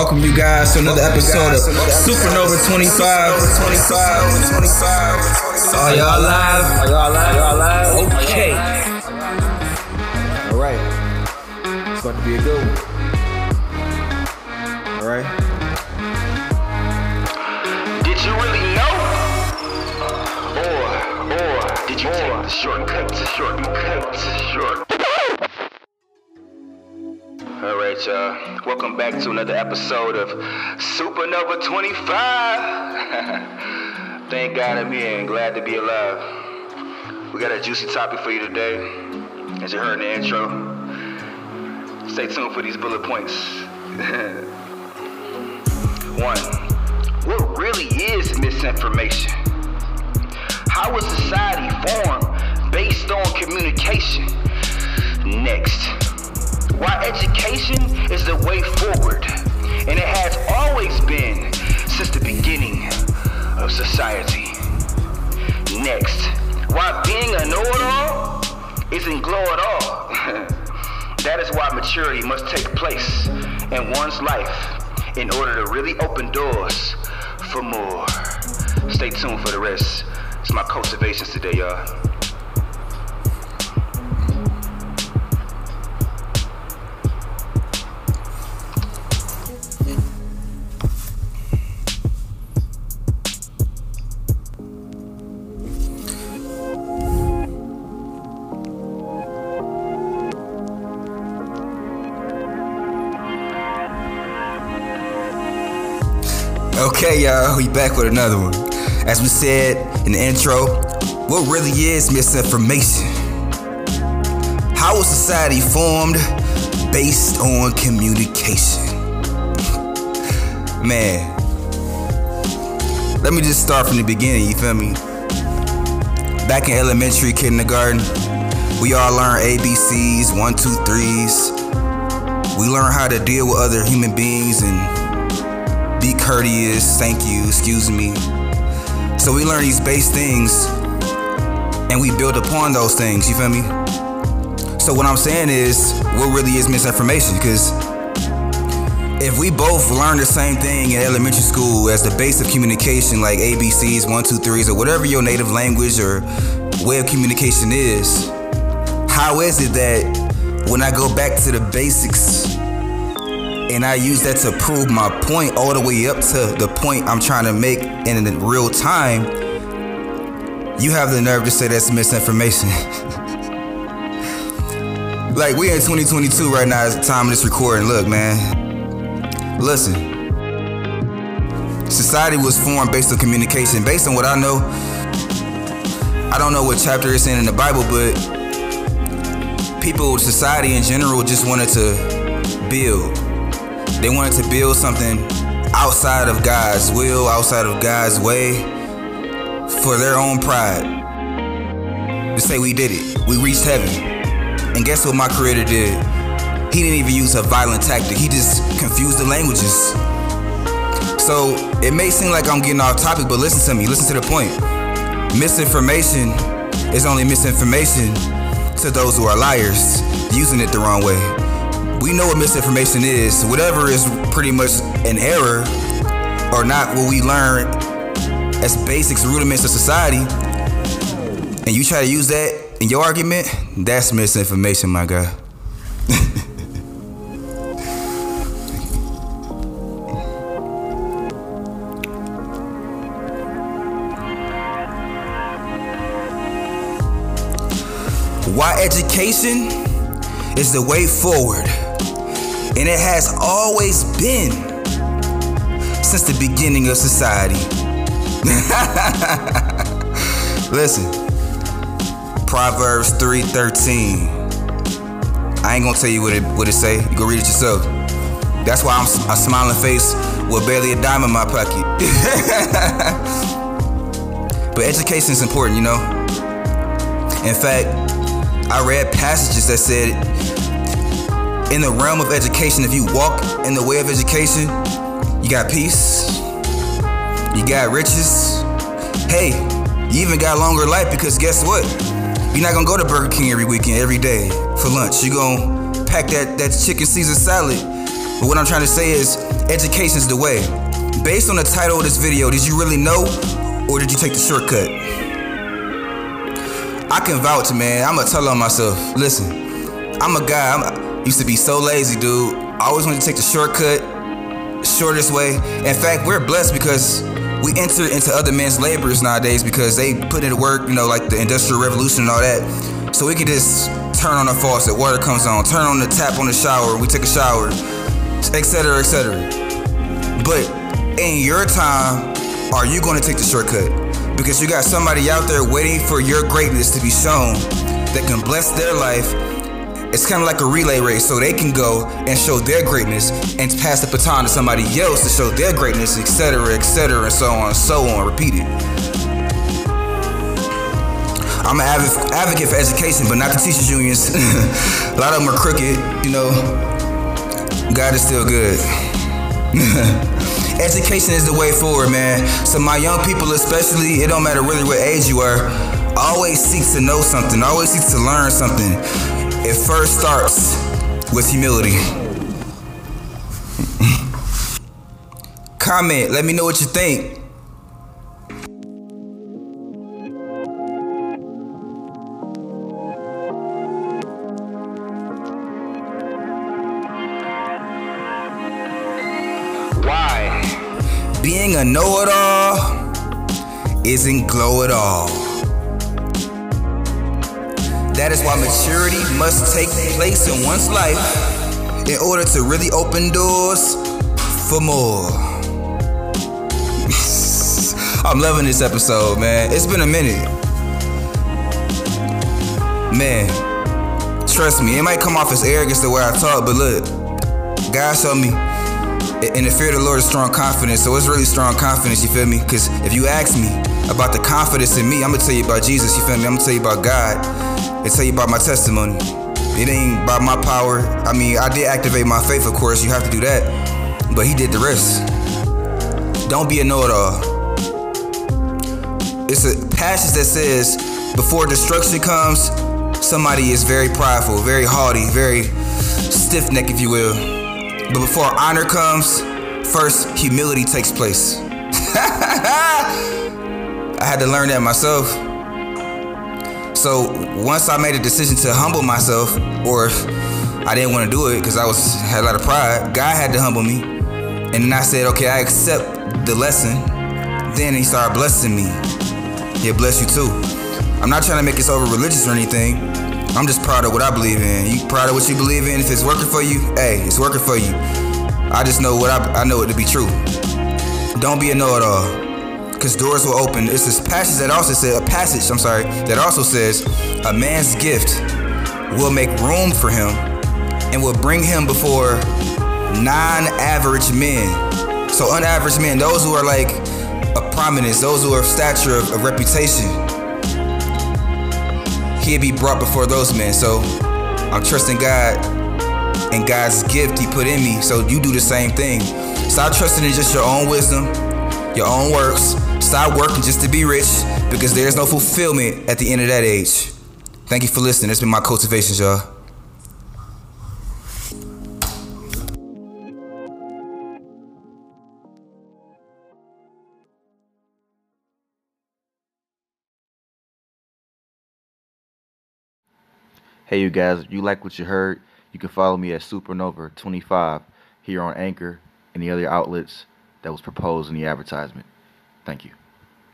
Welcome you guys to another episode of Supernova 25. 25, 25. Are y'all live? Are y'all live? Y'all live? Okay. All right. It's about to be a good one. All right. Did you really know? Or, or, did you take the shortcut to shortcut right, y'all. Uh, welcome back to another episode of Supernova 25. Thank God I'm here and glad to be alive. We got a juicy topic for you today. As you heard in the intro, stay tuned for these bullet points. One, what really is misinformation? How was society formed based on communication? Next, why education is the way forward, and it has always been since the beginning of society. Next, why being a know-it-all isn't glow at all. that is why maturity must take place in one's life in order to really open doors for more. Stay tuned for the rest. It's my cultivations today, y'all. Okay, y'all, we back with another one. As we said in the intro, what really is misinformation? How was society formed based on communication? Man, let me just start from the beginning, you feel me? Back in elementary, kindergarten, we all learned ABCs, one, two, threes. We learn how to deal with other human beings and be courteous, thank you, excuse me. So we learn these base things and we build upon those things, you feel me? So what I'm saying is, what really is misinformation? Because if we both learn the same thing in elementary school as the base of communication, like ABCs, one, two, threes, or whatever your native language or way of communication is, how is it that when I go back to the basics and I use that to prove my point all the way up to the point I'm trying to make in real time, you have the nerve to say that's misinformation. like we in 2022 right now at the time of this recording. Look, man. Listen. Society was formed based on communication. Based on what I know, I don't know what chapter it's in in the Bible, but people, society in general, just wanted to build. They wanted to build something outside of God's will, outside of God's way, for their own pride. To say we did it, we reached heaven. And guess what my creator did? He didn't even use a violent tactic, he just confused the languages. So it may seem like I'm getting off topic, but listen to me, listen to the point. Misinformation is only misinformation to those who are liars, using it the wrong way we know what misinformation is. Whatever is pretty much an error or not what we learn as basics, rudiments of society, and you try to use that in your argument, that's misinformation, my guy. Why education is the way forward and it has always been since the beginning of society. Listen, Proverbs 3:13. I ain't gonna tell you what it what it say. You go read it yourself. That's why I'm a smiling face with barely a dime in my pocket. but education is important, you know. In fact, I read passages that said in the realm of education, if you walk in the way of education, you got peace, you got riches. Hey, you even got longer life because guess what? You're not gonna go to Burger King every weekend, every day for lunch. You're gonna pack that, that chicken Caesar salad But what I'm trying to say is, education's the way. Based on the title of this video, did you really know, or did you take the shortcut? I can vouch, man. I'm gonna tell on myself. Listen, I'm a guy. I used to be so lazy, dude. I always wanted to take the shortcut, shortest way. In fact, we're blessed because we enter into other men's labors nowadays because they put into work, you know, like the industrial revolution and all that. So we can just turn on the faucet, water comes on, turn on the tap on the shower, we take a shower, etc., etc. But in your time, are you going to take the shortcut? Because you got somebody out there waiting for your greatness to be shown that can bless their life it's kind of like a relay race, so they can go and show their greatness and pass the baton to somebody else to show their greatness, etc., etc., and so on and so on. Repeat it. I'm an advocate for education, but not the teachers unions. a lot of them are crooked, you know. God is still good. education is the way forward, man. So my young people, especially, it don't matter really what age you are, always seek to know something, always seek to learn something. It first starts with humility. Comment, let me know what you think. Why? Being a know it all isn't glow at all. That is why maturity must take place in one's life in order to really open doors for more. I'm loving this episode, man. It's been a minute. Man, trust me, it might come off as arrogance the way I talk, but look, God showed me in the fear of the Lord is strong confidence. So it's really strong confidence, you feel me? Because if you ask me about the confidence in me, I'm gonna tell you about Jesus, you feel me? I'm gonna tell you about God and tell you about my testimony. It ain't by my power. I mean, I did activate my faith, of course, you have to do that. But he did the rest. Don't be a know it all. It's a passage that says, before destruction comes, somebody is very prideful, very haughty, very stiff necked, if you will. But before honor comes, first humility takes place. I had to learn that myself. So once I made a decision to humble myself, or I didn't want to do it because I was had a lot of pride, God had to humble me. And then I said, okay, I accept the lesson. Then he started blessing me. He'll bless you too. I'm not trying to make this over religious or anything. I'm just proud of what I believe in. You proud of what you believe in? If it's working for you, hey, it's working for you. I just know what I, I know it to be true. Don't be a know-it-all because doors will open. It's this passage that also says a passage. I'm sorry that also says a man's gift will make room for him and will bring him before non-average men. So unaverage men, those who are like a prominence, those who are of stature of, of reputation, he'll be brought before those men. So I'm trusting God and God's gift He put in me. So you do the same thing. Stop trusting in just your own wisdom, your own works, Stop working just to be rich because there's no fulfillment at the end of that age. Thank you for listening. That's been my cultivations, y'all. Hey, you guys, if you like what you heard, you can follow me at Supernova25 here on Anchor and the other outlets that was proposed in the advertisement. Thank you.